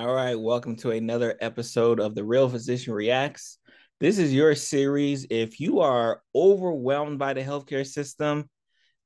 All right, welcome to another episode of The Real Physician Reacts. This is your series. If you are overwhelmed by the healthcare system,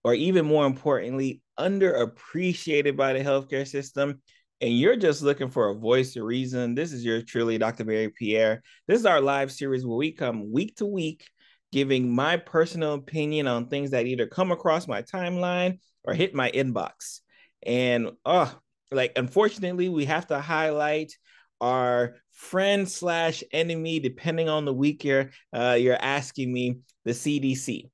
or even more importantly, underappreciated by the healthcare system, and you're just looking for a voice of reason, this is your truly Dr. Barry Pierre. This is our live series where we come week to week giving my personal opinion on things that either come across my timeline or hit my inbox. And oh, like unfortunately we have to highlight our friend slash enemy depending on the week you're uh, you're asking me the cdc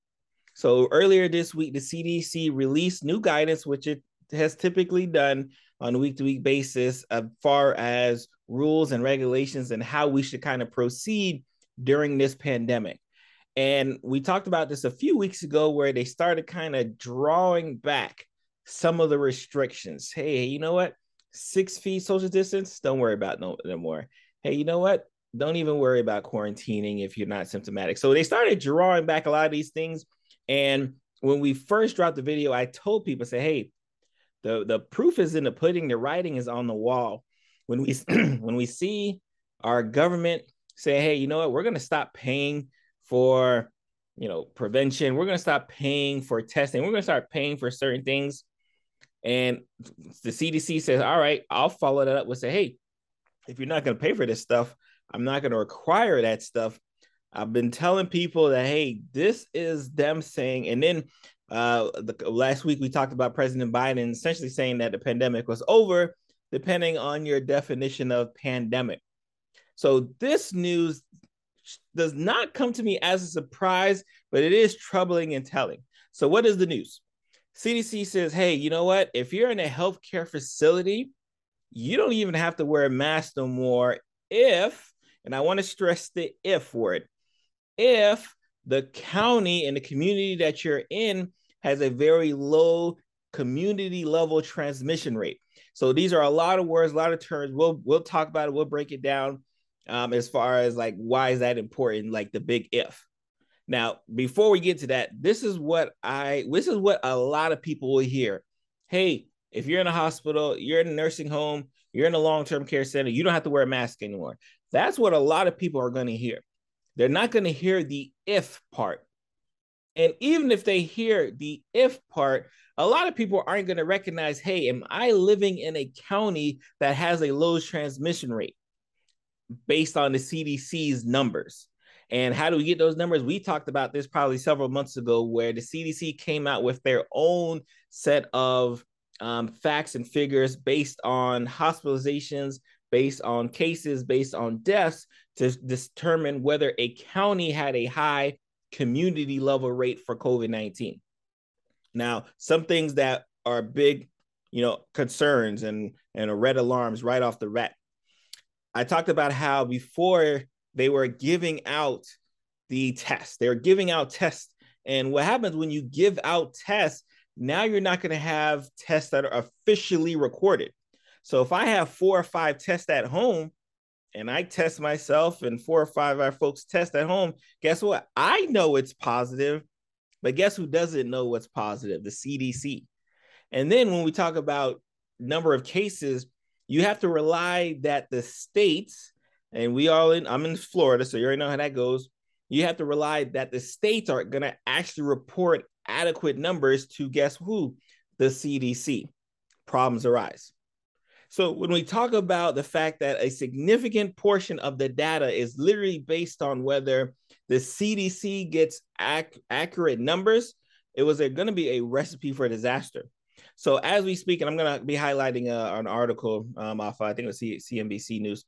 so earlier this week the cdc released new guidance which it has typically done on a week to week basis as far as rules and regulations and how we should kind of proceed during this pandemic. And we talked about this a few weeks ago where they started kind of drawing back some of the restrictions. Hey, you know what? Six feet social distance, don't worry about no, more. Hey, you know what? Don't even worry about quarantining if you're not symptomatic. So they started drawing back a lot of these things. And when we first dropped the video, I told people, say, hey, the, the proof is in the pudding, the writing is on the wall. When we when we see our government say, hey, you know what, we're gonna stop paying for you know prevention, we're gonna stop paying for testing, we're gonna start paying for certain things and the CDC says, all right, I'll follow that up with say, hey, if you're not going to pay for this stuff, I'm not going to require that stuff. I've been telling people that, hey, this is them saying, and then uh, the, last week we talked about President Biden essentially saying that the pandemic was over, depending on your definition of pandemic. So this news does not come to me as a surprise, but it is troubling and telling. So, what is the news? CDC says, hey, you know what? If you're in a healthcare facility, you don't even have to wear a mask no more if, and I want to stress the if word, if the county and the community that you're in has a very low community level transmission rate. So these are a lot of words, a lot of terms. We'll we'll talk about it. We'll break it down um, as far as like why is that important, like the big if. Now, before we get to that, this is what I this is what a lot of people will hear. Hey, if you're in a hospital, you're in a nursing home, you're in a long-term care center, you don't have to wear a mask anymore. That's what a lot of people are going to hear. They're not going to hear the if part. And even if they hear the if part, a lot of people aren't going to recognize, hey, am I living in a county that has a low transmission rate based on the CDC's numbers? And how do we get those numbers? We talked about this probably several months ago, where the CDC came out with their own set of um, facts and figures based on hospitalizations, based on cases, based on deaths to determine whether a county had a high community level rate for COVID 19. Now, some things that are big, you know, concerns and, and red alarms right off the rat. I talked about how before they were giving out the tests. They were giving out tests. And what happens when you give out tests, now you're not going to have tests that are officially recorded. So if I have four or five tests at home and I test myself and four or five of our folks test at home, guess what? I know it's positive, but guess who doesn't know what's positive? The CDC. And then when we talk about number of cases, you have to rely that the states and we all in I'm in Florida, so you already know how that goes. You have to rely that the states are going to actually report adequate numbers to guess who? The CDC. Problems arise. So when we talk about the fact that a significant portion of the data is literally based on whether the CDC gets ac- accurate numbers, it was going to be a recipe for disaster. So as we speak, and I'm going to be highlighting uh, an article um, off, I think it was C- CNBC News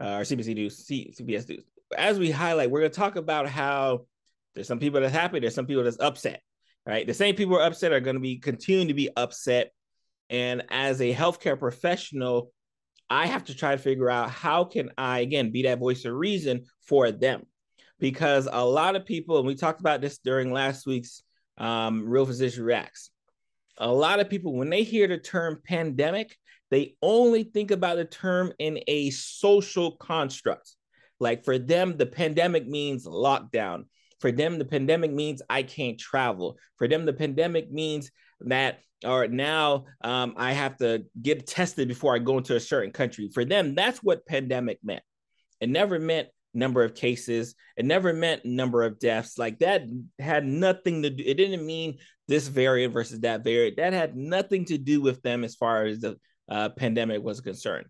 uh, or CBC News, CBS News. As we highlight, we're going to talk about how there's some people that's happy, there's some people that's upset, right? The same people are upset are going to be continuing to be upset. And as a healthcare professional, I have to try to figure out how can I again be that voice of reason for them, because a lot of people, and we talked about this during last week's um, Real Physician Reacts. A lot of people, when they hear the term pandemic, they only think about the term in a social construct. Like for them, the pandemic means lockdown. For them, the pandemic means I can't travel. For them, the pandemic means that or now um, I have to get tested before I go into a certain country. For them, that's what pandemic meant. It never meant number of cases. It never meant number of deaths. Like that had nothing to do. It didn't mean this variant versus that variant. That had nothing to do with them as far as the uh, pandemic was concerned.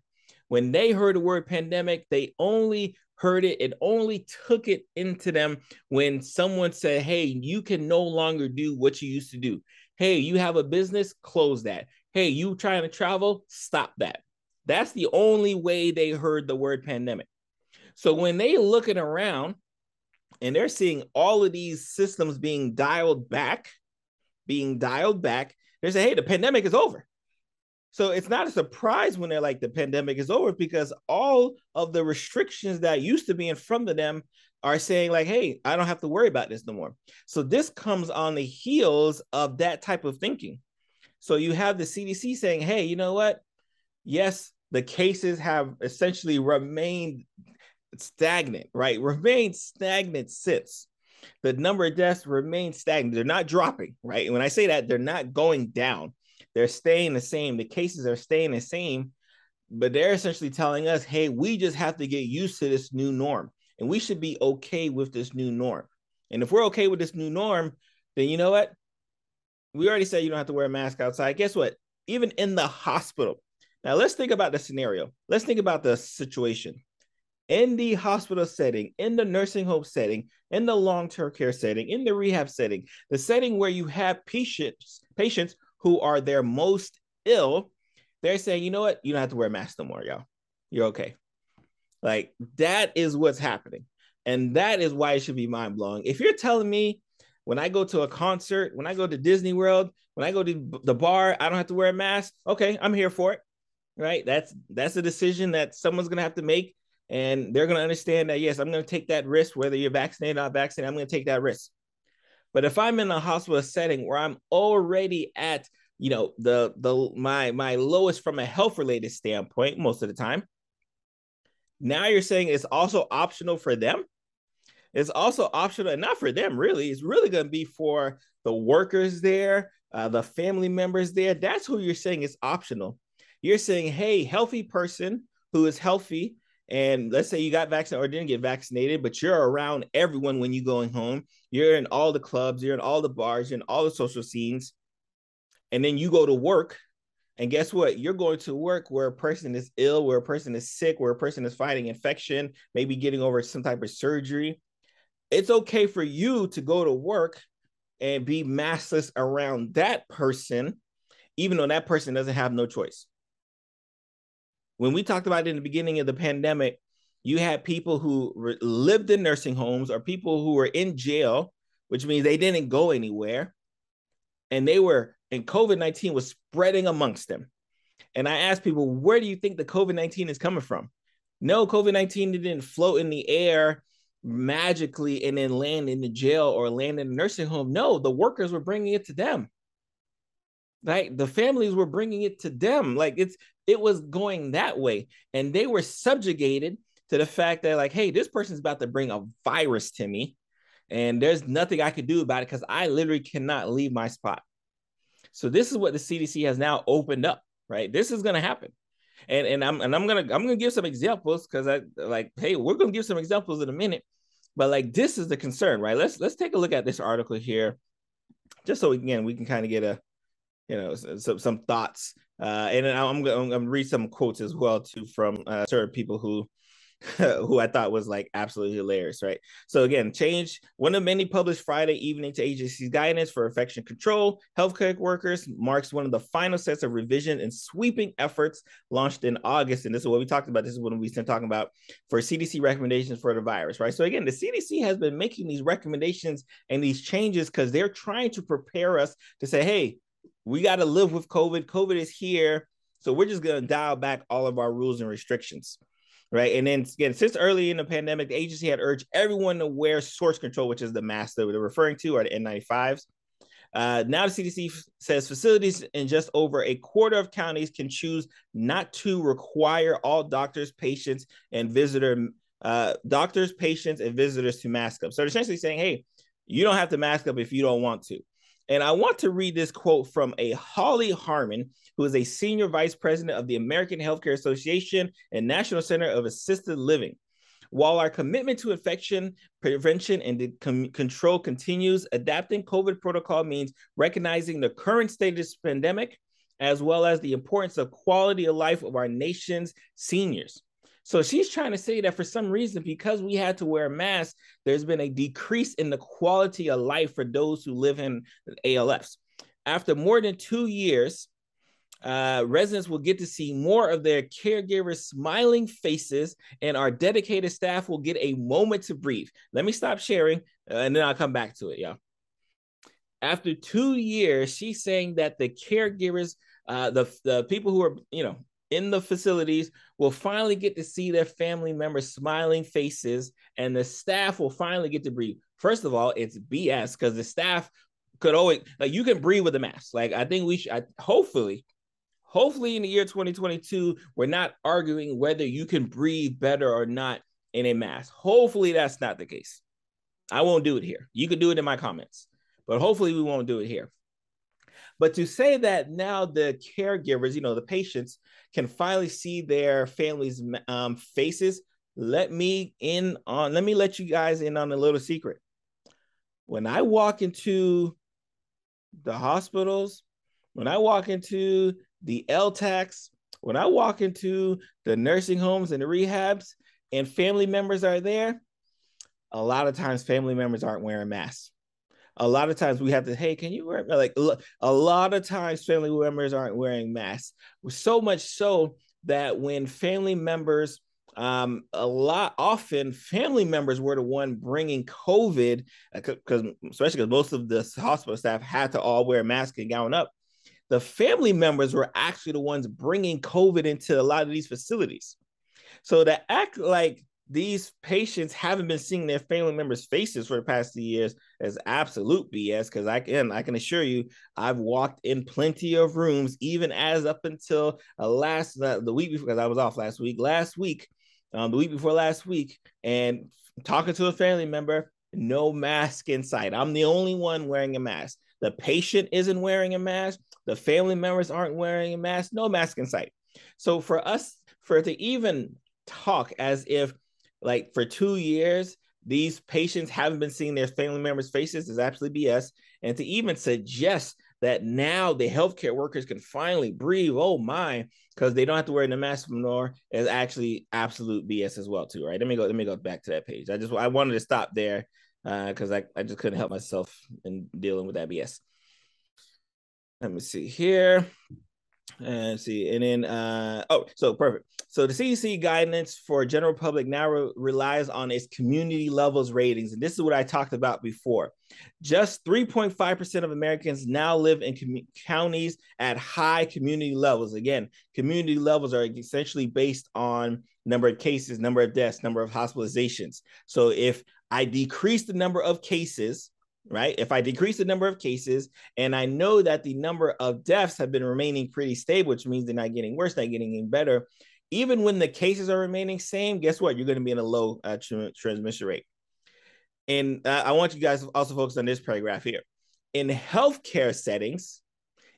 When they heard the word pandemic, they only heard it. It only took it into them when someone said, "Hey, you can no longer do what you used to do. Hey, you have a business, close that. Hey, you trying to travel, stop that." That's the only way they heard the word pandemic. So when they looking around and they're seeing all of these systems being dialed back, being dialed back, they say, hey, the pandemic is over. So it's not a surprise when they're like the pandemic is over because all of the restrictions that used to be in front of them are saying like, hey, I don't have to worry about this no more. So this comes on the heels of that type of thinking. So you have the CDC saying, hey, you know what? Yes, the cases have essentially remained stagnant, right? Remain stagnant since the number of deaths remain stagnant. They're not dropping, right? And when I say that, they're not going down. They're staying the same. The cases are staying the same, but they're essentially telling us, hey, we just have to get used to this new norm. And we should be okay with this new norm. And if we're okay with this new norm, then you know what? We already said you don't have to wear a mask outside. Guess what? Even in the hospital. Now let's think about the scenario. Let's think about the situation in the hospital setting, in the nursing home setting, in the long-term care setting, in the rehab setting, the setting where you have patients, patients who are their most ill, they're saying, you know what, you don't have to wear a mask no more, y'all. You're okay. Like that is what's happening. And that is why it should be mind blowing. If you're telling me when I go to a concert, when I go to Disney World, when I go to the bar, I don't have to wear a mask. Okay, I'm here for it. Right? That's that's a decision that someone's gonna have to make and they're going to understand that yes i'm going to take that risk whether you're vaccinated or not vaccinated i'm going to take that risk. But if i'm in a hospital setting where i'm already at you know the the my my lowest from a health related standpoint most of the time now you're saying it's also optional for them? It's also optional and not for them really. It's really going to be for the workers there uh, the family members there. That's who you're saying is optional. You're saying hey healthy person who is healthy and let's say you got vaccinated or didn't get vaccinated, but you're around everyone when you're going home. You're in all the clubs, you're in all the bars, you're in all the social scenes. And then you go to work. And guess what? You're going to work where a person is ill, where a person is sick, where a person is fighting infection, maybe getting over some type of surgery. It's okay for you to go to work and be maskless around that person, even though that person doesn't have no choice when we talked about it in the beginning of the pandemic, you had people who re- lived in nursing homes or people who were in jail, which means they didn't go anywhere. And they were, and COVID 19 was spreading amongst them. And I asked people, where do you think the COVID 19 is coming from? No, COVID 19 didn't float in the air magically and then land in the jail or land in a nursing home. No, the workers were bringing it to them. Right? The families were bringing it to them. Like it's it was going that way. And they were subjugated to the fact that, like, hey, this person's about to bring a virus to me. And there's nothing I could do about it because I literally cannot leave my spot. So this is what the CDC has now opened up, right? This is gonna happen. And and I'm and I'm gonna I'm gonna give some examples because I like, hey, we're gonna give some examples in a minute. But like this is the concern, right? Let's let's take a look at this article here, just so again we can kind of get a you know some some thoughts uh, and I'm, I'm gonna read some quotes as well too from uh, certain people who who I thought was like absolutely hilarious, right? So again, change one of many published Friday evening to agency's guidance for infection control. Healthcare workers marks one of the final sets of revision and sweeping efforts launched in August. And this is what we talked about. This is what we've been talking about for CDC recommendations for the virus, right? So again, the CDC has been making these recommendations and these changes because they're trying to prepare us to say, hey, we got to live with COVID. COVID is here. So we're just going to dial back all of our rules and restrictions. Right. And then again, since early in the pandemic, the agency had urged everyone to wear source control, which is the mask that they're referring to, or the N95s. Uh, now the CDC says facilities in just over a quarter of counties can choose not to require all doctors, patients, and visitor uh, doctors, patients, and visitors to mask up. So they're essentially saying, hey, you don't have to mask up if you don't want to. And I want to read this quote from a Holly Harmon, who is a senior vice president of the American Healthcare Association and National Center of Assisted Living. While our commitment to infection prevention and control continues, adapting COVID protocol means recognizing the current state status pandemic, as well as the importance of quality of life of our nation's seniors. So she's trying to say that for some reason, because we had to wear masks, there's been a decrease in the quality of life for those who live in ALFs. After more than two years, uh, residents will get to see more of their caregivers' smiling faces, and our dedicated staff will get a moment to breathe. Let me stop sharing, uh, and then I'll come back to it, y'all. After two years, she's saying that the caregivers, uh, the the people who are you know in the facilities will finally get to see their family members' smiling faces, and the staff will finally get to breathe. First of all, it's BS because the staff could always like you can breathe with a mask. Like I think we should. I, hopefully, hopefully in the year 2022 we're not arguing whether you can breathe better or not in a mask hopefully that's not the case i won't do it here you can do it in my comments but hopefully we won't do it here but to say that now the caregivers you know the patients can finally see their families um, faces let me in on let me let you guys in on a little secret when i walk into the hospitals when i walk into the LTACs, when I walk into the nursing homes and the rehabs and family members are there, a lot of times family members aren't wearing masks. A lot of times we have to, hey, can you wear like a lot of times family members aren't wearing masks. So much so that when family members um, a lot often family members were the one bringing COVID because especially because most of the hospital staff had to all wear masks and gown up the family members were actually the ones bringing COVID into a lot of these facilities. So to act like these patients haven't been seeing their family members' faces for the past two years is absolute BS. Because I can I can assure you, I've walked in plenty of rooms, even as up until uh, last uh, the week before, because I was off last week. Last week, um, the week before last week, and talking to a family member, no mask in sight. I'm the only one wearing a mask. The patient isn't wearing a mask. The family members aren't wearing a mask. No mask in sight. So for us, for to even talk as if like for two years, these patients haven't been seeing their family members' faces is absolutely BS. And to even suggest that now the healthcare workers can finally breathe, oh my, because they don't have to wear the mask anymore, is actually absolute BS as well, too. Right. Let me go, let me go back to that page. I just I wanted to stop there because uh, I, I just couldn't help myself in dealing with that BS. Let me see here. And see, and then uh oh, so perfect. So the CDC guidance for general public now re- relies on its community levels ratings, and this is what I talked about before. Just 3.5% of Americans now live in com- counties at high community levels. Again, community levels are essentially based on number of cases, number of deaths, number of hospitalizations. So if I decrease the number of cases, right? If I decrease the number of cases and I know that the number of deaths have been remaining pretty stable, which means they're not getting worse, they're getting any better. Even when the cases are remaining same, guess what? You're going to be in a low uh, tr- transmission rate. And uh, I want you guys to also focus on this paragraph here. In healthcare settings,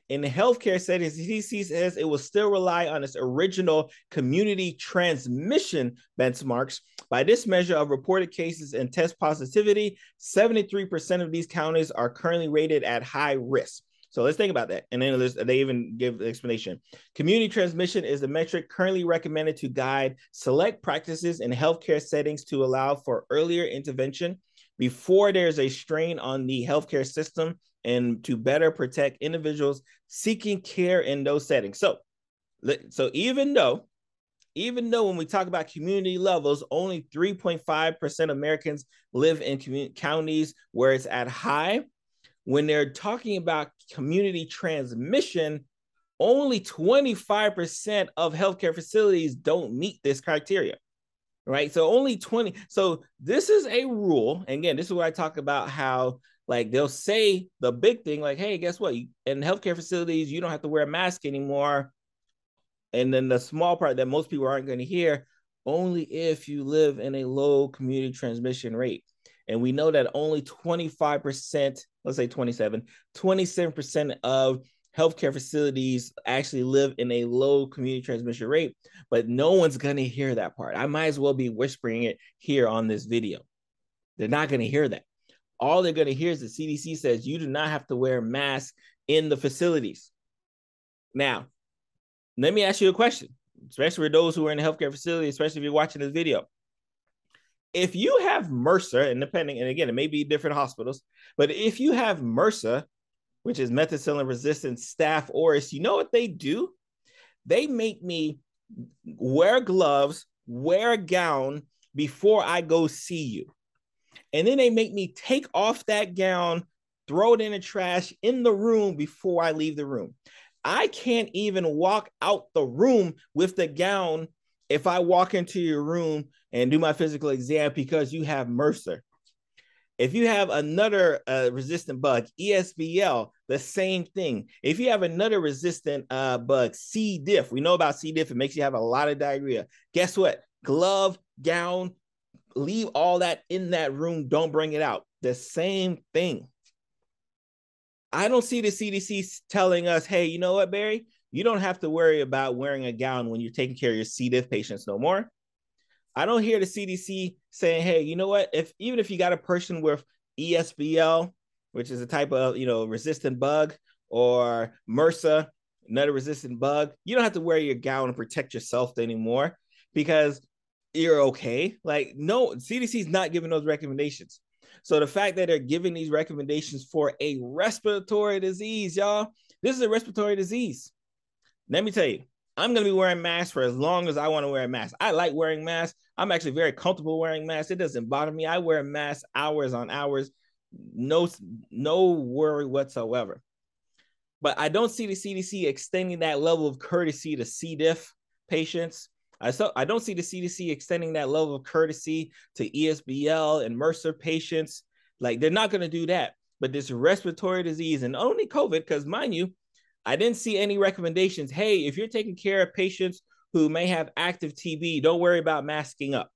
in the healthcare settings, CDC says it will still rely on its original community transmission benchmarks. By this measure of reported cases and test positivity, 73% of these counties are currently rated at high risk. So let's think about that. And then they even give the explanation. Community transmission is the metric currently recommended to guide select practices in healthcare settings to allow for earlier intervention before there's a strain on the healthcare system and to better protect individuals seeking care in those settings. So, so even though, even though when we talk about community levels, only 3.5% of Americans live in commun- counties where it's at high, when they're talking about community transmission, only 25% of healthcare facilities don't meet this criteria right? So only 20. So this is a rule. And again, this is what I talk about how like they'll say the big thing, like, hey, guess what? In healthcare facilities, you don't have to wear a mask anymore. And then the small part that most people aren't going to hear, only if you live in a low community transmission rate. And we know that only 25%, let's say 27, 27% of healthcare facilities actually live in a low community transmission rate, but no one's going to hear that part. I might as well be whispering it here on this video. They're not going to hear that. All they're going to hear is the CDC says you do not have to wear masks in the facilities. Now, let me ask you a question, especially for those who are in the healthcare facility, especially if you're watching this video. If you have MRSA, and depending, and again, it may be different hospitals, but if you have MRSA, which is methicillin resistant staph aureus, you know what they do? They make me wear gloves, wear a gown before I go see you. And then they make me take off that gown, throw it in the trash in the room before I leave the room. I can't even walk out the room with the gown if I walk into your room and do my physical exam because you have MRSA. If you have another uh, resistant bug, ESBL, the same thing. If you have another resistant uh, bug, C. diff, we know about C. diff, it makes you have a lot of diarrhea. Guess what? Glove, gown, leave all that in that room. Don't bring it out. The same thing. I don't see the CDC telling us, hey, you know what, Barry? You don't have to worry about wearing a gown when you're taking care of your C. diff patients no more. I don't hear the CDC saying, "Hey, you know what? If even if you got a person with ESBL, which is a type of you know resistant bug, or MRSA, another resistant bug, you don't have to wear your gown and protect yourself anymore because you're okay." Like, no, CDC is not giving those recommendations. So the fact that they're giving these recommendations for a respiratory disease, y'all, this is a respiratory disease. Let me tell you, I'm to be wearing masks for as long as I want to wear a mask. I like wearing masks. I'm actually very comfortable wearing masks. It doesn't bother me. I wear masks hours on hours. No, no worry whatsoever. But I don't see the CDC extending that level of courtesy to C. diff patients. I so I don't see the CDC extending that level of courtesy to ESBL and MRSA patients. Like they're not going to do that. But this respiratory disease and only COVID, because mind you, I didn't see any recommendations. Hey, if you're taking care of patients who may have active TB, don't worry about masking up.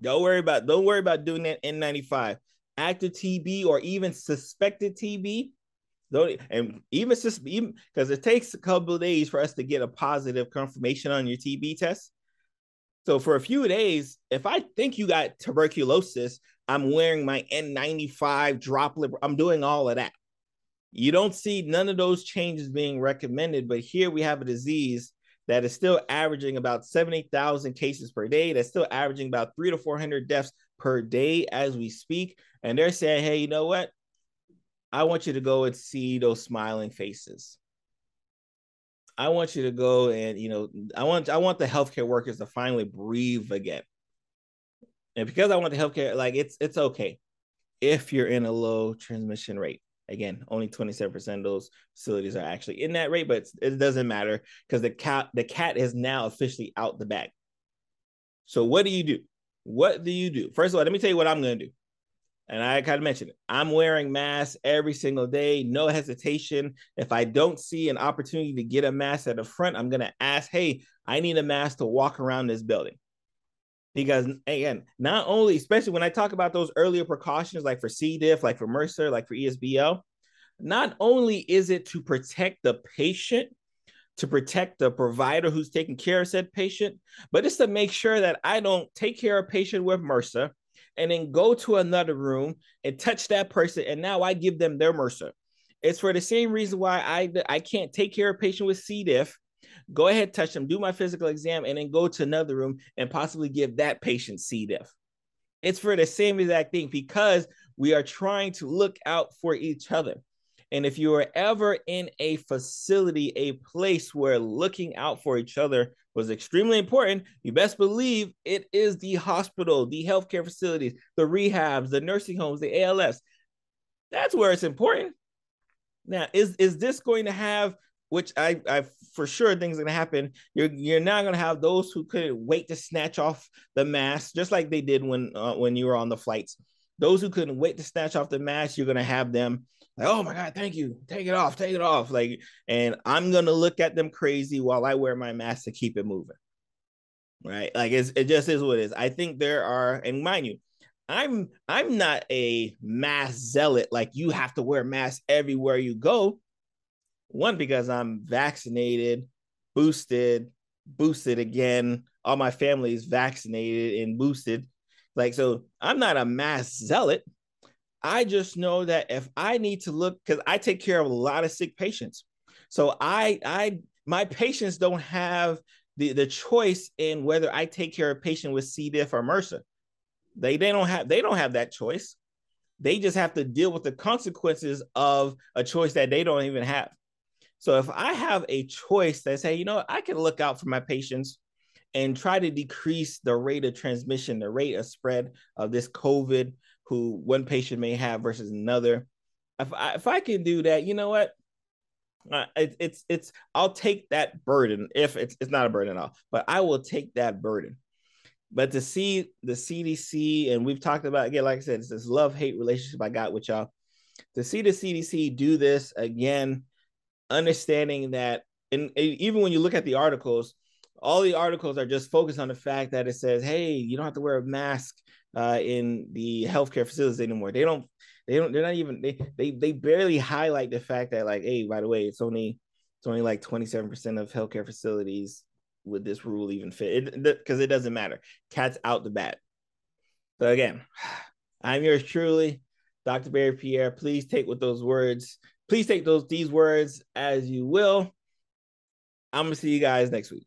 Don't worry about don't worry about doing that N95. Active TB or even suspected TB, don't and even just even because it takes a couple of days for us to get a positive confirmation on your TB test. So for a few days, if I think you got tuberculosis, I'm wearing my N95 droplet. I'm doing all of that. You don't see none of those changes being recommended, but here we have a disease that is still averaging about 70,000 cases per day. That's still averaging about three to 400 deaths per day as we speak. And they're saying, hey, you know what? I want you to go and see those smiling faces. I want you to go and, you know, I want I want the healthcare workers to finally breathe again. And because I want the healthcare, like it's it's okay if you're in a low transmission rate. Again, only 27% of those facilities are actually in that rate, but it doesn't matter because the cat the cat is now officially out the bag. So what do you do? What do you do? First of all, let me tell you what I'm going to do. And I kind of mentioned it. I'm wearing masks every single day, no hesitation. If I don't see an opportunity to get a mask at the front, I'm going to ask, hey, I need a mask to walk around this building. Because again, not only, especially when I talk about those earlier precautions, like for C. diff, like for MRSA, like for ESBL, not only is it to protect the patient, to protect the provider who's taking care of said patient, but it's to make sure that I don't take care of patient with MRSA and then go to another room and touch that person, and now I give them their MRSA. It's for the same reason why I I can't take care of patient with C. diff go ahead, touch them, do my physical exam, and then go to another room and possibly give that patient C. diff. It's for the same exact thing because we are trying to look out for each other. And if you are ever in a facility, a place where looking out for each other was extremely important, you best believe it is the hospital, the healthcare facilities, the rehabs, the nursing homes, the ALFs. That's where it's important. Now, is, is this going to have which I, I for sure things gonna happen. You're you're now gonna have those who couldn't wait to snatch off the mask, just like they did when uh, when you were on the flights. Those who couldn't wait to snatch off the mask, you're gonna have them like, oh my god, thank you, take it off, take it off, like, and I'm gonna look at them crazy while I wear my mask to keep it moving. Right, like it's, it just is what it is. I think there are, and mind you, I'm I'm not a mask zealot like you have to wear masks everywhere you go. One because I'm vaccinated, boosted, boosted again. All my family is vaccinated and boosted. Like so I'm not a mass zealot. I just know that if I need to look cuz I take care of a lot of sick patients. So I I my patients don't have the, the choice in whether I take care of a patient with C. diff or MRSA. They they don't have they don't have that choice. They just have to deal with the consequences of a choice that they don't even have. So if I have a choice that say, you know, I can look out for my patients and try to decrease the rate of transmission, the rate of spread of this COVID, who one patient may have versus another. If I, if I can do that, you know what? Uh, it, it's it's I'll take that burden if it's it's not a burden at all, but I will take that burden. But to see the CDC and we've talked about again, like I said, it's this love hate relationship I got with y'all. To see the CDC do this again, understanding that, and even when you look at the articles, all the articles are just focused on the fact that it says, "Hey, you don't have to wear a mask uh, in the healthcare facilities anymore." They don't they don't. They're not even. They they they barely highlight the fact that like, hey, by the way, it's only it's only like twenty seven percent of healthcare facilities would this rule even fit? Because it, it doesn't matter. Cat's out the bat. So again, I'm yours truly, Dr. Barry Pierre. Please take with those words. Please take those these words as you will. I'm gonna see you guys next week.